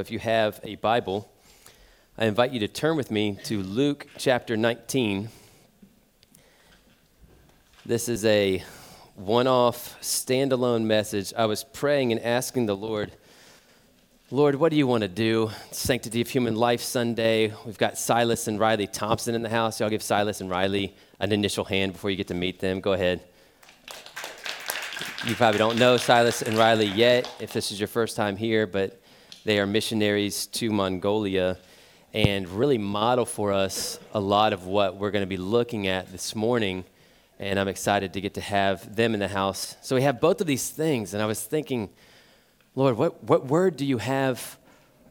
If you have a Bible, I invite you to turn with me to Luke chapter 19. This is a one off, standalone message. I was praying and asking the Lord, Lord, what do you want to do? Sanctity of Human Life Sunday. We've got Silas and Riley Thompson in the house. Y'all give Silas and Riley an initial hand before you get to meet them. Go ahead. You probably don't know Silas and Riley yet if this is your first time here, but they are missionaries to Mongolia and really model for us a lot of what we're going to be looking at this morning. And I'm excited to get to have them in the house. So we have both of these things. And I was thinking, Lord, what, what word do you have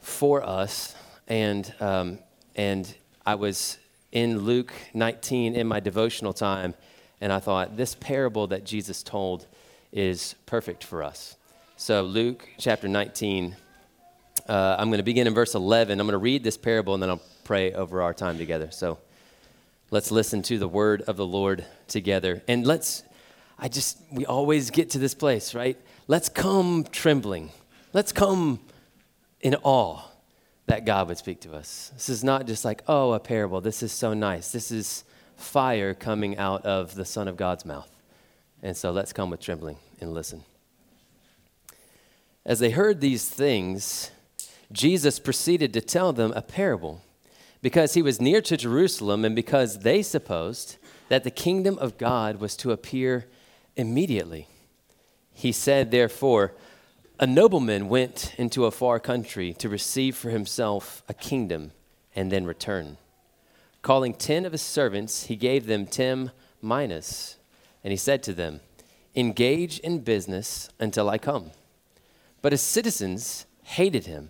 for us? And, um, and I was in Luke 19 in my devotional time, and I thought, this parable that Jesus told is perfect for us. So, Luke chapter 19 uh, I'm going to begin in verse 11. I'm going to read this parable and then I'll pray over our time together. So let's listen to the word of the Lord together. And let's, I just, we always get to this place, right? Let's come trembling. Let's come in awe that God would speak to us. This is not just like, oh, a parable. This is so nice. This is fire coming out of the Son of God's mouth. And so let's come with trembling and listen. As they heard these things, Jesus proceeded to tell them a parable because he was near to Jerusalem and because they supposed that the kingdom of God was to appear immediately. He said, therefore, a nobleman went into a far country to receive for himself a kingdom and then return. Calling ten of his servants, he gave them ten minas, and he said to them, Engage in business until I come. But his citizens hated him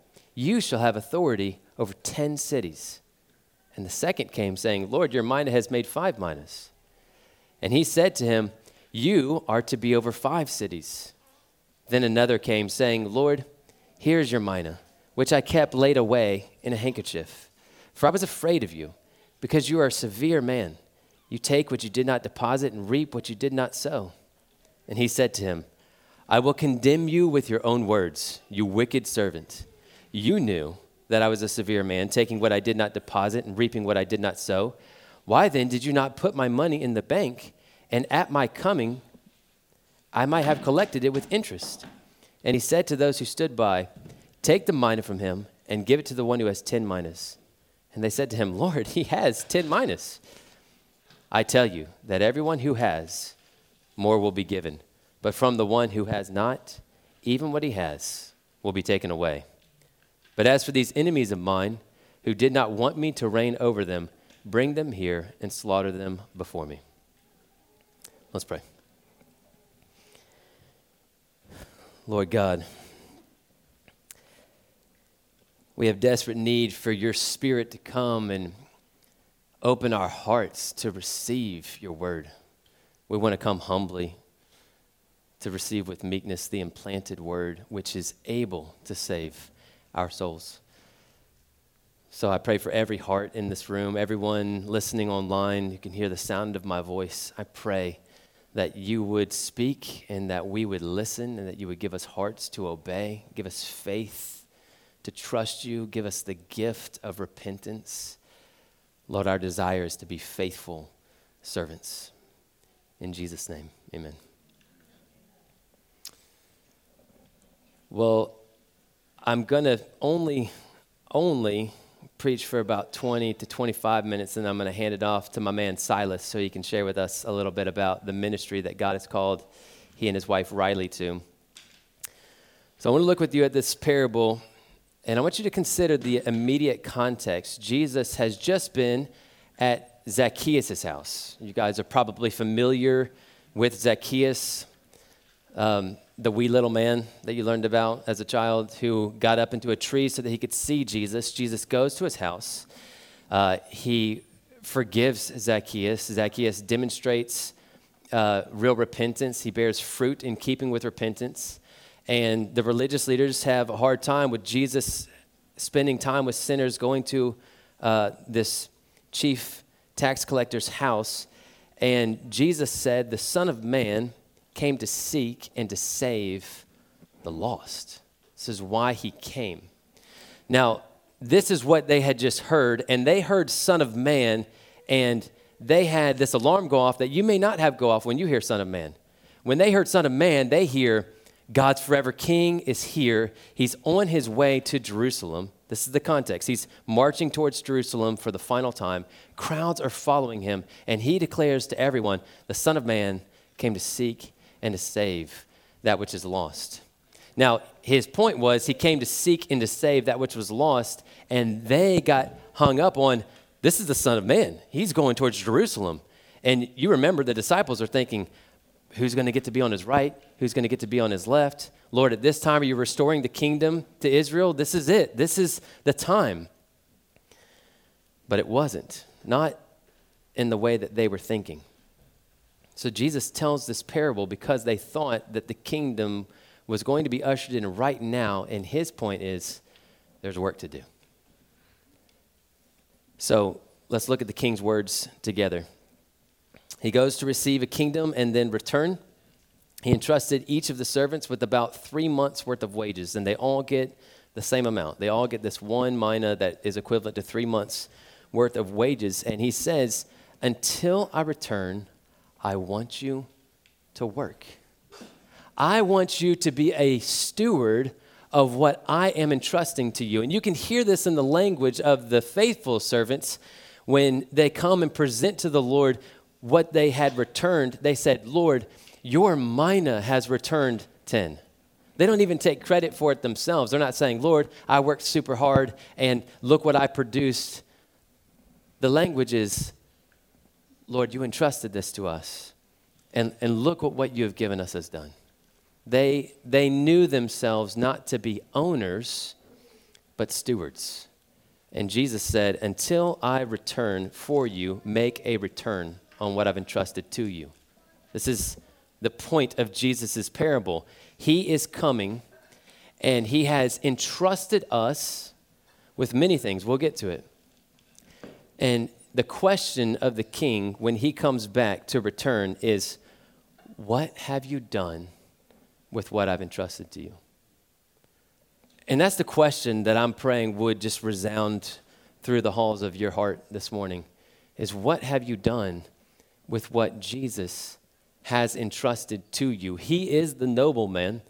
you shall have authority over 10 cities. And the second came, saying, Lord, your mina has made five minas. And he said to him, You are to be over five cities. Then another came, saying, Lord, here's your mina, which I kept laid away in a handkerchief. For I was afraid of you, because you are a severe man. You take what you did not deposit and reap what you did not sow. And he said to him, I will condemn you with your own words, you wicked servant. You knew that I was a severe man, taking what I did not deposit and reaping what I did not sow. Why then did you not put my money in the bank, and at my coming I might have collected it with interest? And he said to those who stood by, Take the mina from him and give it to the one who has ten minas. And they said to him, Lord, he has ten minas. I tell you that everyone who has, more will be given. But from the one who has not, even what he has will be taken away. But as for these enemies of mine, who did not want me to reign over them, bring them here and slaughter them before me. Let's pray. Lord God, we have desperate need for your spirit to come and open our hearts to receive your word. We want to come humbly to receive with meekness the implanted word, which is able to save our souls. So I pray for every heart in this room, everyone listening online who can hear the sound of my voice. I pray that you would speak and that we would listen and that you would give us hearts to obey, give us faith to trust you, give us the gift of repentance. Lord, our desire is to be faithful servants. In Jesus' name, amen. Well, I'm going to only, only preach for about 20 to 25 minutes, and I'm going to hand it off to my man Silas so he can share with us a little bit about the ministry that God has called he and his wife Riley to. So I want to look with you at this parable, and I want you to consider the immediate context. Jesus has just been at Zacchaeus' house. You guys are probably familiar with Zacchaeus. Um, the wee little man that you learned about as a child who got up into a tree so that he could see Jesus. Jesus goes to his house. Uh, he forgives Zacchaeus. Zacchaeus demonstrates uh, real repentance. He bears fruit in keeping with repentance. And the religious leaders have a hard time with Jesus spending time with sinners, going to uh, this chief tax collector's house. And Jesus said, The Son of Man came to seek and to save the lost. This is why he came. Now, this is what they had just heard, and they heard Son of Man, and they had this alarm go off that you may not have go off when you hear Son of Man. When they heard Son of Man, they hear God's forever King is here. He's on his way to Jerusalem. This is the context. He's marching towards Jerusalem for the final time. Crowds are following him, and he declares to everyone, The Son of Man came to seek and to save that which is lost. Now, his point was he came to seek and to save that which was lost, and they got hung up on this is the Son of Man. He's going towards Jerusalem. And you remember the disciples are thinking, who's going to get to be on his right? Who's going to get to be on his left? Lord, at this time, are you restoring the kingdom to Israel? This is it. This is the time. But it wasn't, not in the way that they were thinking. So Jesus tells this parable because they thought that the kingdom was going to be ushered in right now, and his point is there's work to do. So let's look at the king's words together. He goes to receive a kingdom and then return. He entrusted each of the servants with about three months' worth of wages, and they all get the same amount. They all get this one mina that is equivalent to three months' worth of wages. And he says, Until I return, I want you to work. I want you to be a steward of what I am entrusting to you. And you can hear this in the language of the faithful servants when they come and present to the Lord what they had returned. They said, Lord, your mina has returned 10. They don't even take credit for it themselves. They're not saying, Lord, I worked super hard and look what I produced. The language is, Lord, you entrusted this to us. And, and look what what you have given us has done. They, they knew themselves not to be owners, but stewards. And Jesus said, Until I return for you, make a return on what I've entrusted to you. This is the point of Jesus' parable. He is coming and he has entrusted us with many things. We'll get to it. And the question of the king when he comes back to return is, What have you done? with what I've entrusted to you? And that's the question that I'm praying would just resound through the halls of your heart this morning is what have you done with what Jesus has entrusted to you? He is the nobleman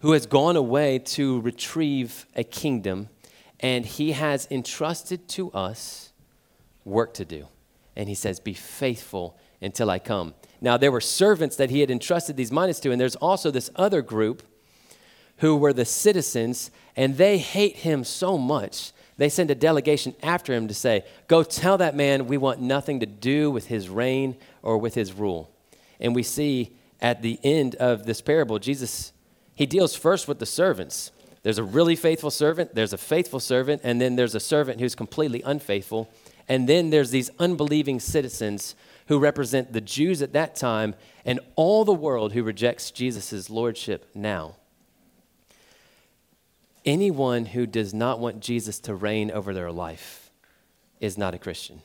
who has gone away to retrieve a kingdom, and he has entrusted to us work to do. And he says, Be faithful until I come. Now, there were servants that he had entrusted these minas to, and there's also this other group who were the citizens, and they hate him so much. They send a delegation after him to say, Go tell that man we want nothing to do with his reign or with his rule. And we see at the end of this parable, Jesus, he deals first with the servants. There's a really faithful servant, there's a faithful servant, and then there's a servant who's completely unfaithful. And then there's these unbelieving citizens who represent the Jews at that time and all the world who rejects Jesus' lordship now. Anyone who does not want Jesus to reign over their life is not a Christian.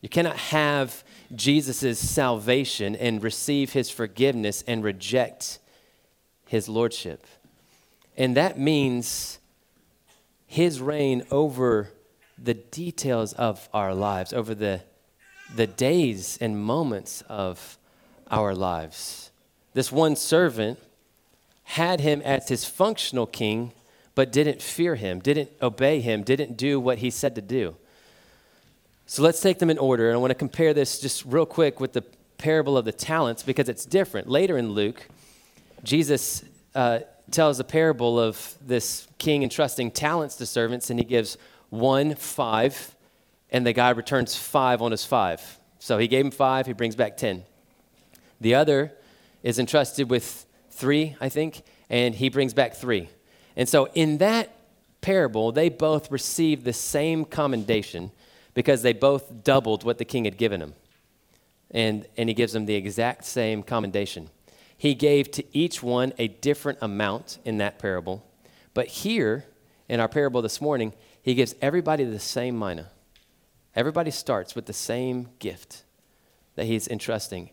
You cannot have Jesus' salvation and receive his forgiveness and reject his lordship. And that means his reign over the details of our lives, over the the days and moments of our lives. This one servant had him as his functional king, but didn't fear him, didn't obey him, didn't do what he said to do. So let's take them in order. And I want to compare this just real quick with the parable of the talents because it's different. Later in Luke, Jesus uh, tells a parable of this king entrusting talents to servants, and he gives one five and the guy returns five on his five. So he gave him five, he brings back 10. The other is entrusted with three, I think, and he brings back three. And so in that parable, they both received the same commendation because they both doubled what the king had given them. And, and he gives them the exact same commendation. He gave to each one a different amount in that parable. But here, in our parable this morning, he gives everybody the same mina. Everybody starts with the same gift that he's entrusting.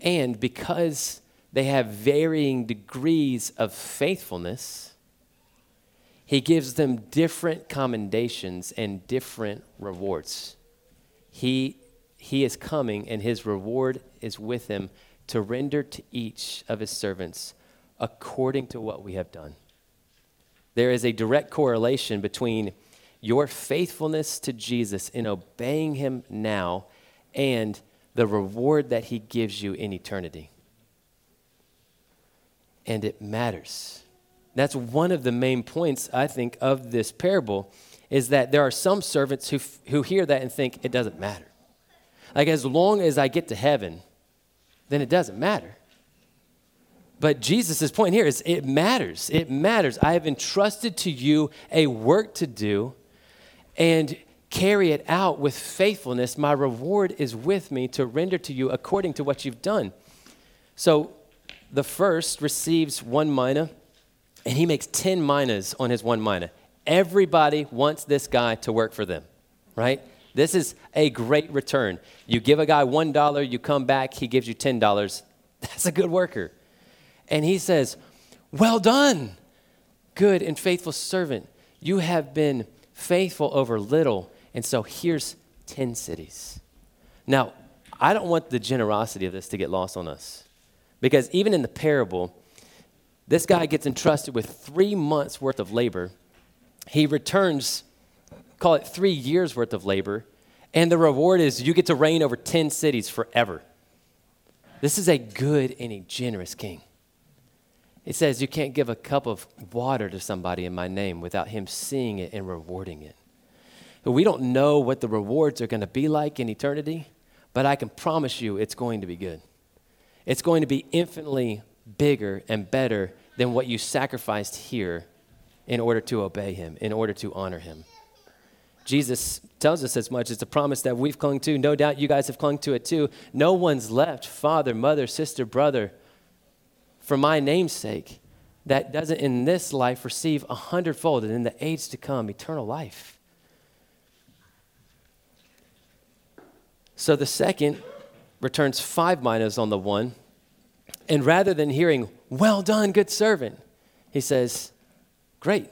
And because they have varying degrees of faithfulness, he gives them different commendations and different rewards. He, he is coming, and his reward is with him to render to each of his servants according to what we have done. There is a direct correlation between your faithfulness to Jesus in obeying him now and the reward that he gives you in eternity. And it matters. That's one of the main points, I think, of this parable is that there are some servants who, who hear that and think it doesn't matter. Like, as long as I get to heaven, then it doesn't matter. But Jesus' point here is it matters. It matters. I have entrusted to you a work to do, and carry it out with faithfulness, my reward is with me to render to you according to what you've done. So the first receives one mina, and he makes 10 minas on his one mina. Everybody wants this guy to work for them, right? This is a great return. You give a guy $1, you come back, he gives you $10. That's a good worker. And he says, Well done, good and faithful servant. You have been faithful over little and so here's 10 cities. Now, I don't want the generosity of this to get lost on us. Because even in the parable, this guy gets entrusted with three months' worth of labor. He returns, call it three years' worth of labor, and the reward is you get to reign over 10 cities forever. This is a good and a generous king. It says you can't give a cup of water to somebody in my name without him seeing it and rewarding it. We don't know what the rewards are going to be like in eternity, but I can promise you it's going to be good. It's going to be infinitely bigger and better than what you sacrificed here in order to obey him, in order to honor him. Jesus tells us as much. It's a promise that we've clung to. No doubt you guys have clung to it too. No one's left, father, mother, sister, brother, for my name's sake, that doesn't in this life receive a hundredfold and in the age to come eternal life. So the second returns five minas on the one. And rather than hearing, well done, good servant, he says, great.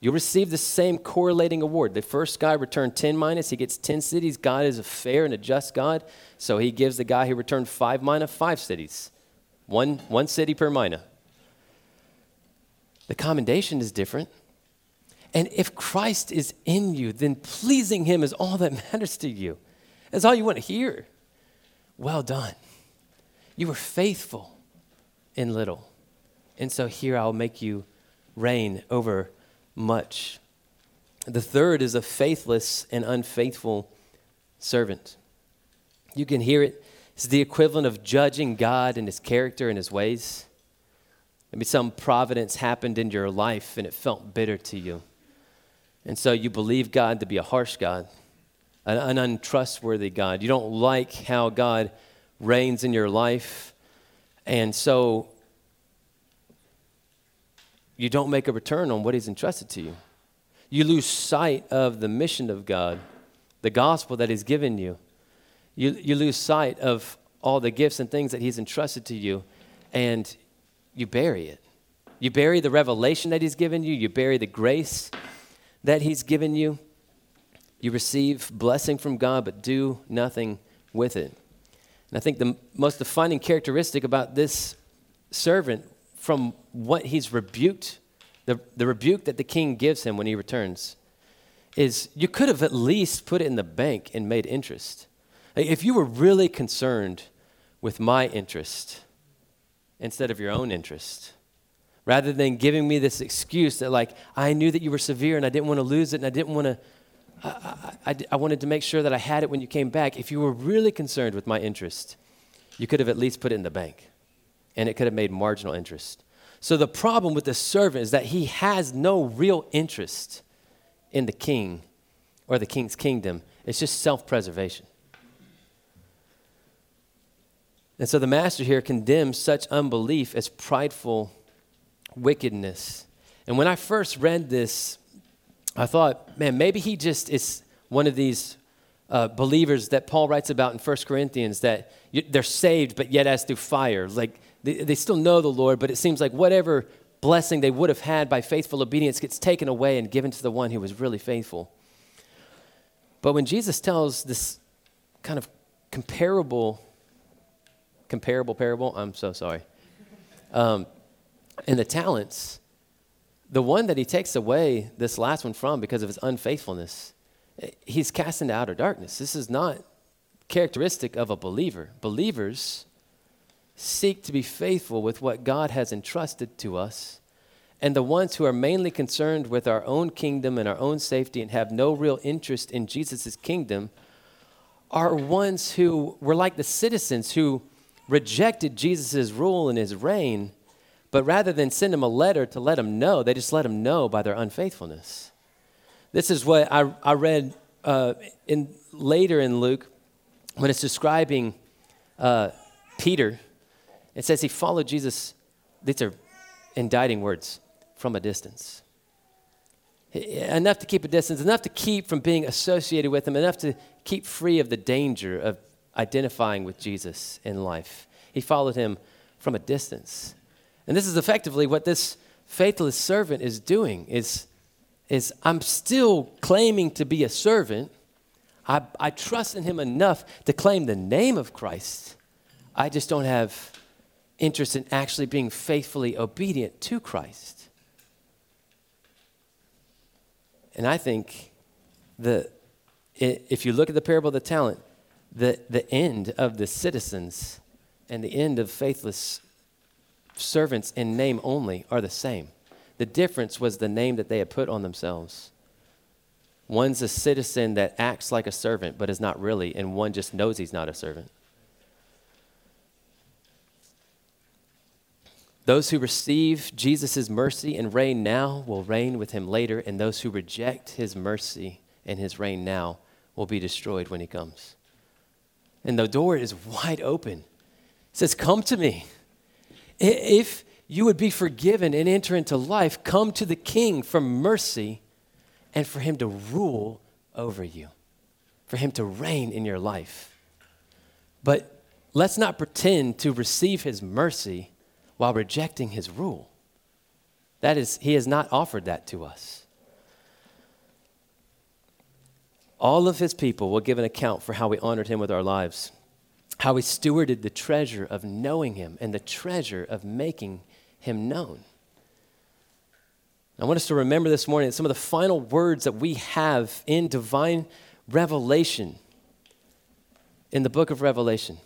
You'll receive the same correlating award. The first guy returned 10 minas, he gets 10 cities. God is a fair and a just God. So he gives the guy who returned five five cities, one, one city per mina. The commendation is different. And if Christ is in you, then pleasing him is all that matters to you. That's all you want to hear. Well done. You were faithful in little. And so here I'll make you reign over much. The third is a faithless and unfaithful servant. You can hear it. It's the equivalent of judging God and his character and his ways. Maybe some providence happened in your life and it felt bitter to you. And so you believe God to be a harsh God an, an untrustworthy God. You don't like how God reigns in your life. And so you don't make a return on what He's entrusted to you. You lose sight of the mission of God, the gospel that He's given you. You, you lose sight of all the gifts and things that He's entrusted to you, and you bury it. You bury the revelation that He's given you, you bury the grace that He's given you. You receive blessing from God, but do nothing with it. And I think the most defining characteristic about this servant from what he's rebuked, the, the rebuke that the king gives him when he returns, is you could have at least put it in the bank and made interest. If you were really concerned with my interest instead of your own interest, rather than giving me this excuse that, like, I knew that you were severe and I didn't want to lose it and I didn't want to I, I, I, wanted to make sure that I had it when you came back. If you were really concerned with my interest, you could have at least put it in the bank, and it could have made marginal interest. So the problem with the servant is that he has no real interest in the king or the king's kingdom. It's just self preservation. And so the master here condemns such unbelief as prideful wickedness. And when I first read this, I thought, man, maybe he just is one of these uh, believers that Paul writes about in 1 Corinthians that you, they're saved, but yet as through fire. Like they, they still know the Lord, but it seems like whatever blessing they would have had by faithful obedience gets taken away and given to the one who was really faithful. But when Jesus tells this kind of comparable comparable parable. I'm so sorry. Um, and the talents, the one that he takes away this last one from because of his unfaithfulness, he's cast into outer darkness. This is not characteristic of a believer. Believers seek to be faithful with what God has entrusted to us. And the ones who are mainly concerned with our own kingdom and our own safety and have no real interest in Jesus' kingdom are ones who were like the citizens who rejected Jesus' rule and his reign, but rather than send him a letter to let him know, they just let him know by their unfaithfulness. This is what I, I read uh, in, later in Luke when it's describing uh, Peter. It says he followed Jesus, these are indicting words, from a distance. Enough to keep a distance, enough to keep from being associated with him, enough to keep free of the danger of identifying with Jesus in life. He followed him from a distance. And this is effectively what this faithless servant is doing is, is I'm still claiming to be a servant. I, I trust in him enough to claim the name of Christ. I just don't have interest in actually being faithfully obedient to Christ. And I think that if you look at the parable of the talent, the, the end of the citizens and the end of faithless servants in name only are the same. The difference was the name that they had put on themselves. One's a citizen that acts like a servant but is not really, and one just knows he's not a servant. Those who receive Jesus' mercy and reign now will reign with him later, and those who reject his mercy and his reign now will be destroyed when he comes and the door is wide open. It says, Come to me. If you would be forgiven and enter into life, come to the king for mercy and for him to rule over you, for him to reign in your life. But let's not pretend to receive his mercy while rejecting his rule. That is, he has not offered that to us. All of his people will give an account for how we honored him with our lives, how we stewarded the treasure of knowing him and the treasure of making him known. I want us to remember this morning that some of the final words that we have in divine revelation in the book of Revelation.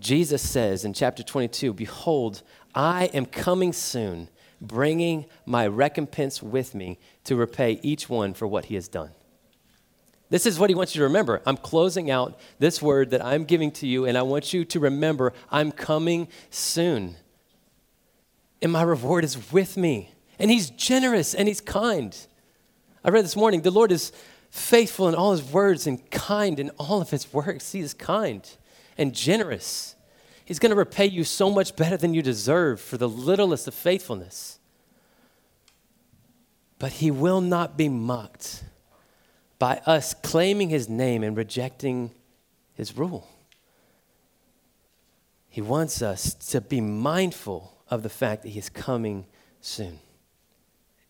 Jesus says in chapter 22 Behold, I am coming soon, bringing my recompense with me to repay each one for what he has done. This is what he wants you to remember. I'm closing out this word that I'm giving to you, and I want you to remember I'm coming soon. And my reward is with me. And he's generous and he's kind. I read this morning the Lord is faithful in all his words and kind in all of his works. He is kind and generous. He's going to repay you so much better than you deserve for the littlest of faithfulness. But he will not be mocked by us claiming his name and rejecting his rule. He wants us to be mindful of the fact that he's coming soon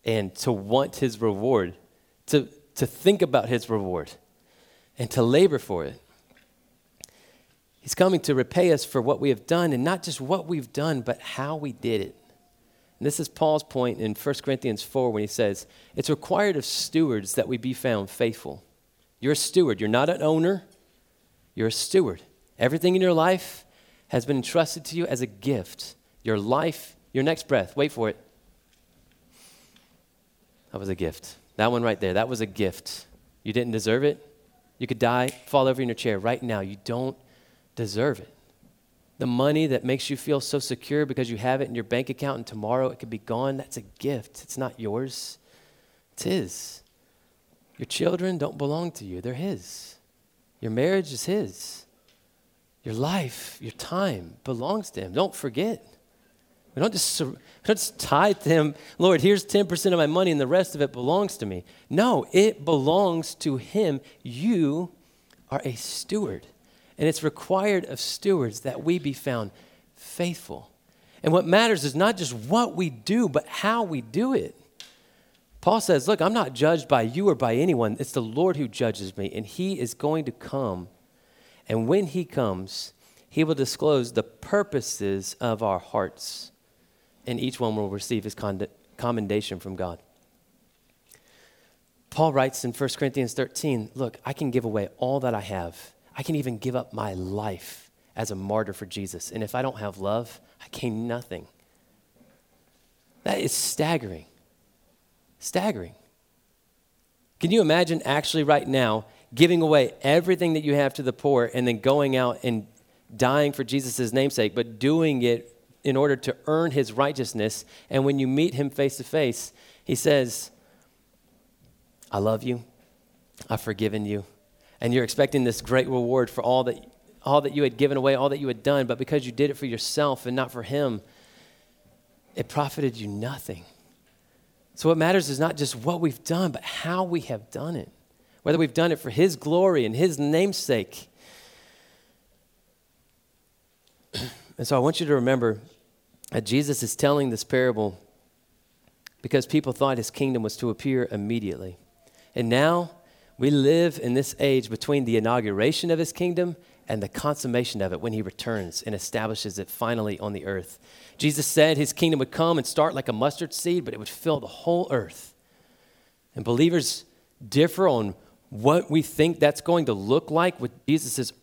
and to want his reward, to, to think about his reward, and to labor for it. He's coming to repay us for what we have done, and not just what we've done, but how we did it. And this is Paul's point in 1 Corinthians 4 when he says, It's required of stewards that we be found faithful. You're a steward. You're not an owner, you're a steward. Everything in your life has been entrusted to you as a gift. Your life, your next breath, wait for it. That was a gift. That one right there, that was a gift. You didn't deserve it. You could die, fall over in your chair right now. You don't deserve it. The money that makes you feel so secure because you have it in your bank account and tomorrow it could be gone, that's a gift. It's not yours, it's His. Your children don't belong to you, they're His. Your marriage is His. Your life, your time belongs to Him. Don't forget. We don't just, we don't just tithe to Him, Lord, here's 10% of my money and the rest of it belongs to me. No, it belongs to Him. You are a steward. And it's required of stewards that we be found faithful. And what matters is not just what we do, but how we do it. Paul says, Look, I'm not judged by you or by anyone. It's the Lord who judges me, and He is going to come. And when He comes, He will disclose the purposes of our hearts, and each one will receive His commendation from God. Paul writes in 1 Corinthians 13, Look, I can give away all that I have I can even give up my life as a martyr for Jesus. And if I don't have love, I gain nothing. That is staggering. Staggering. Can you imagine actually right now giving away everything that you have to the poor and then going out and dying for Jesus' namesake, but doing it in order to earn his righteousness? And when you meet him face to face, he says, I love you. I've forgiven you and you're expecting this great reward for all that, all that you had given away, all that you had done, but because you did it for yourself and not for Him, it profited you nothing. So, what matters is not just what we've done, but how we have done it. Whether we've done it for His glory and His namesake. and so, I want you to remember that Jesus is telling this parable because people thought His kingdom was to appear immediately. And now, we live in this age between the inauguration of his kingdom and the consummation of it when he returns and establishes it finally on the earth. Jesus said his kingdom would come and start like a mustard seed, but it would fill the whole earth. And believers differ on what we think that's going to look like with Jesus'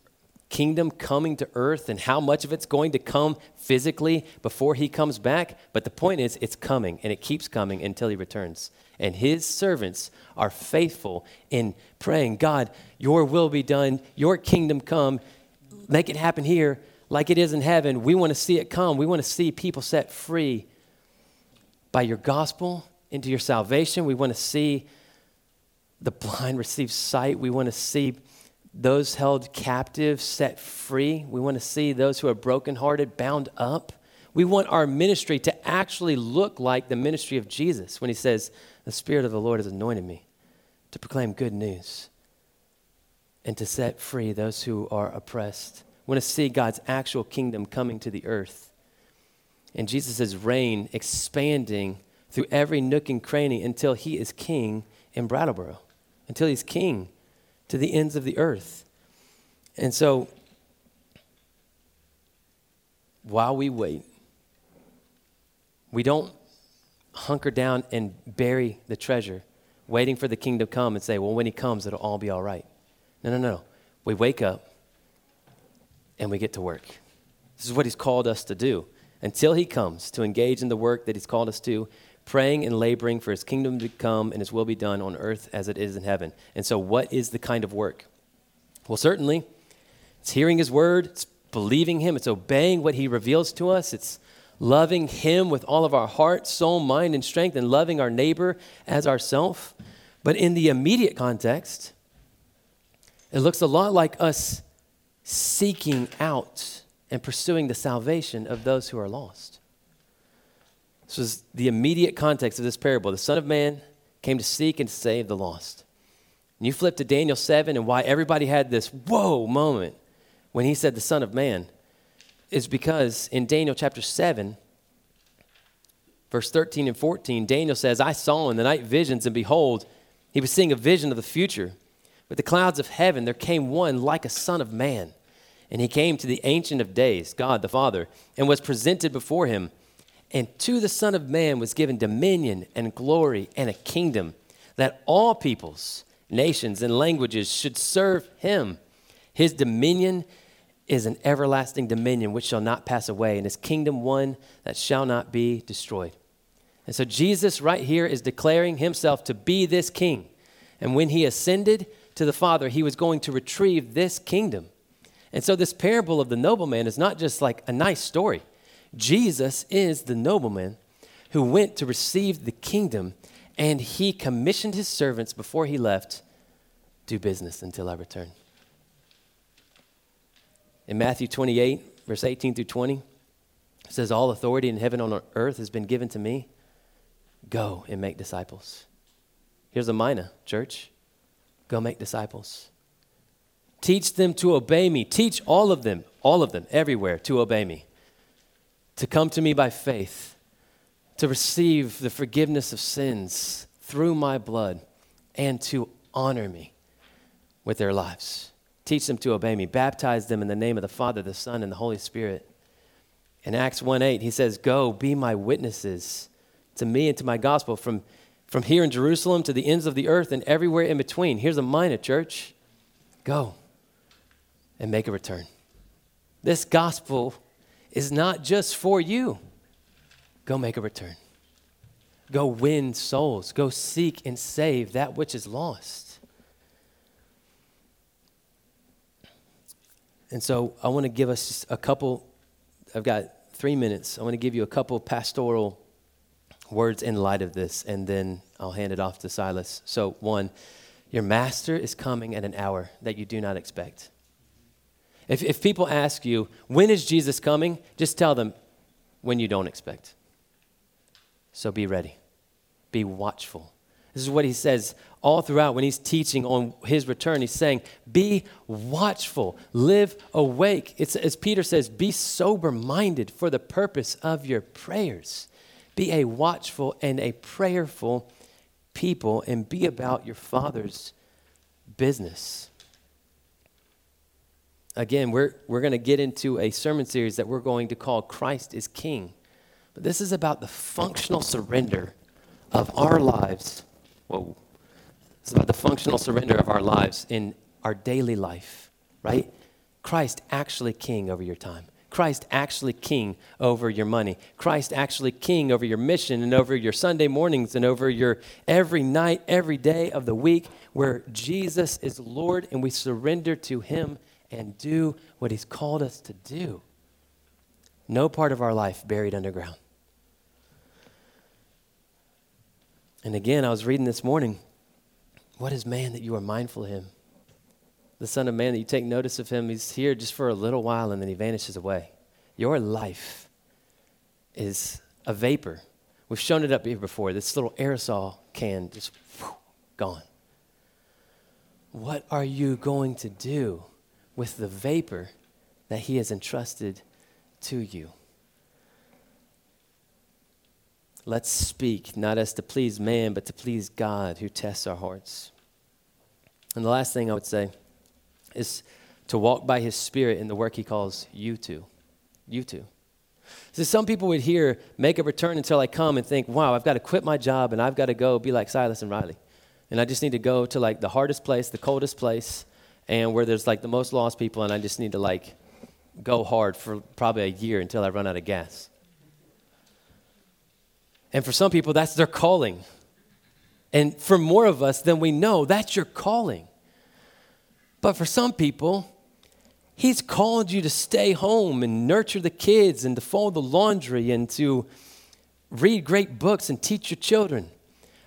kingdom coming to earth and how much of it's going to come physically before he comes back. But the point is, it's coming and it keeps coming until he returns. And his servants are faithful in praying, God, your will be done, your kingdom come, make it happen here like it is in heaven. We want to see it come. We want to see people set free by your gospel into your salvation. We want to see the blind receive sight. We want to see those held captive set free. We want to see those who are brokenhearted bound up. We want our ministry to actually look like the ministry of Jesus when he says, The Spirit of the Lord has anointed me to proclaim good news and to set free those who are oppressed. We want to see God's actual kingdom coming to the earth and Jesus' reign expanding through every nook and cranny until he is king in Brattleboro, until he's king to the ends of the earth. And so, while we wait, we don't hunker down and bury the treasure, waiting for the king to come and say, well, when he comes, it'll all be all right. No, no, no. We wake up and we get to work. This is what he's called us to do until he comes to engage in the work that he's called us to, praying and laboring for his kingdom to come and his will be done on earth as it is in heaven. And so, what is the kind of work? Well, certainly, it's hearing his word, it's believing him, it's obeying what he reveals to us, it's loving Him with all of our heart, soul, mind, and strength, and loving our neighbor as ourself. But in the immediate context, it looks a lot like us seeking out and pursuing the salvation of those who are lost. This was the immediate context of this parable. The Son of Man came to seek and save the lost. And you flip to Daniel 7 and why everybody had this whoa moment when he said the Son of Man is because in Daniel chapter 7, verse 13 and 14, Daniel says, I saw in the night visions, and behold, he was seeing a vision of the future. With the clouds of heaven, there came one like a son of man. And he came to the Ancient of Days, God the Father, and was presented before him. And to the Son of Man was given dominion and glory and a kingdom, that all peoples, nations, and languages should serve him. His dominion is an everlasting dominion which shall not pass away, and his kingdom one that shall not be destroyed. And so Jesus, right here, is declaring himself to be this king. And when he ascended to the Father, he was going to retrieve this kingdom. And so, this parable of the nobleman is not just like a nice story. Jesus is the nobleman who went to receive the kingdom, and he commissioned his servants before he left do business until I return. In Matthew 28, verse 18 through 20, it says, All authority in heaven and on earth has been given to me. Go and make disciples. Here's a mina, church. Go make disciples. Teach them to obey me. Teach all of them, all of them, everywhere, to obey me. To come to me by faith. To receive the forgiveness of sins through my blood. And to honor me with their lives. Teach them to obey me. Baptize them in the name of the Father, the Son, and the Holy Spirit. In Acts 1 8, he says, Go, be my witnesses to me and to my gospel from, from here in Jerusalem to the ends of the earth and everywhere in between. Here's a mina church. Go and make a return. This gospel is not just for you. Go make a return. Go win souls. Go seek and save that which is lost. And so I want to give us a couple, I've got three minutes. I want to give you a couple pastoral words in light of this, and then I'll hand it off to Silas. So, one, your master is coming at an hour that you do not expect. If, if people ask you, when is Jesus coming? Just tell them when you don't expect. So be ready, be watchful. This is what he says all throughout when he's teaching on his return. He's saying, Be watchful, live awake. It's, as Peter says, be sober minded for the purpose of your prayers. Be a watchful and a prayerful people and be about your Father's business. Again, we're, we're going to get into a sermon series that we're going to call Christ is King. But this is about the functional surrender of our lives. Whoa. It's about the functional surrender of our lives in our daily life, right? Christ actually king over your time. Christ actually king over your money. Christ actually king over your mission and over your Sunday mornings and over your every night, every day of the week, where Jesus is Lord and we surrender to him and do what he's called us to do. No part of our life buried underground. And again, I was reading this morning what is man that you are mindful of him? The Son of Man that you take notice of him, he's here just for a little while and then he vanishes away. Your life is a vapor. We've shown it up here before. This little aerosol can just whew, gone. What are you going to do with the vapor that he has entrusted to you? Let's speak, not as to please man, but to please God who tests our hearts. And the last thing I would say is to walk by his spirit in the work he calls you to. You to. So some people would hear, make a return until I come and think, wow, I've got to quit my job and I've got to go be like Silas and Riley. And I just need to go to like the hardest place, the coldest place, and where there's like the most lost people, and I just need to like go hard for probably a year until I run out of gas. And for some people, that's their calling. And for more of us than we know, that's your calling. But for some people, He's called you to stay home and nurture the kids and to fold the laundry and to read great books and teach your children.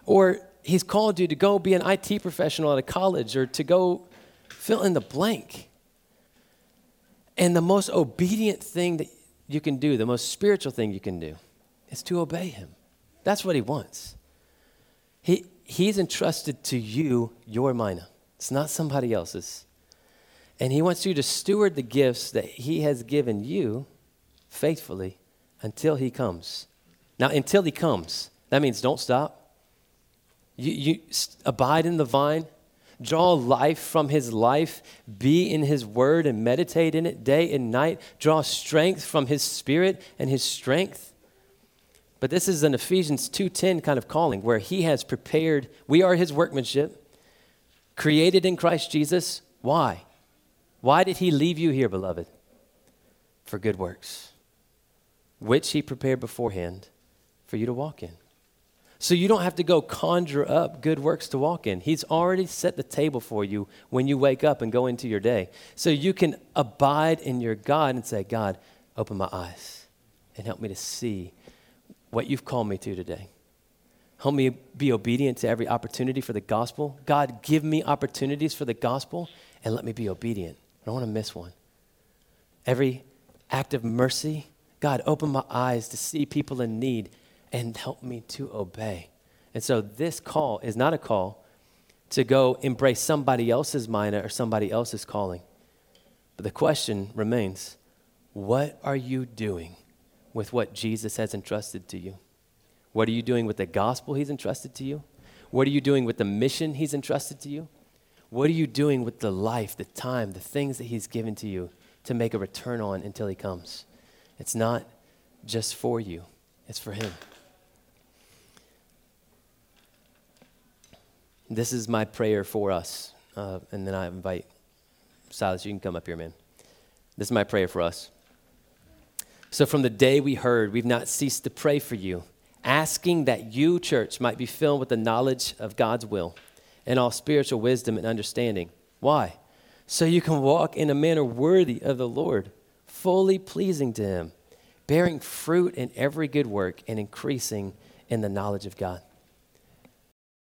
Or He's called you to go be an IT professional at a college or to go fill in the blank. And the most obedient thing that you can do, the most spiritual thing you can do, is to obey Him. That's what he wants. He, he's entrusted to you your mina. It's not somebody else's. And he wants you to steward the gifts that he has given you faithfully until he comes. Now, until he comes, that means don't stop. You, you abide in the vine, draw life from his life, be in his word and meditate in it day and night, draw strength from his spirit and his strength. But this is an Ephesians 2:10 kind of calling where he has prepared, we are his workmanship, created in Christ Jesus. Why? Why did he leave you here, beloved? For good works, which he prepared beforehand for you to walk in. So you don't have to go conjure up good works to walk in. He's already set the table for you when you wake up and go into your day. So you can abide in your God and say, God, open my eyes and help me to see what you've called me to today. Help me be obedient to every opportunity for the gospel. God, give me opportunities for the gospel and let me be obedient. I don't want to miss one. Every act of mercy, God, open my eyes to see people in need and help me to obey. And so this call is not a call to go embrace somebody else's mina or somebody else's calling. But the question remains what are you doing with what Jesus has entrusted to you? What are you doing with the gospel he's entrusted to you? What are you doing with the mission he's entrusted to you? What are you doing with the life, the time, the things that he's given to you to make a return on until he comes? It's not just for you, it's for him. This is my prayer for us. Uh, and then I invite Silas, you can come up here, man. This is my prayer for us. So, from the day we heard, we've not ceased to pray for you, asking that you, church, might be filled with the knowledge of God's will and all spiritual wisdom and understanding. Why? So you can walk in a manner worthy of the Lord, fully pleasing to Him, bearing fruit in every good work and increasing in the knowledge of God.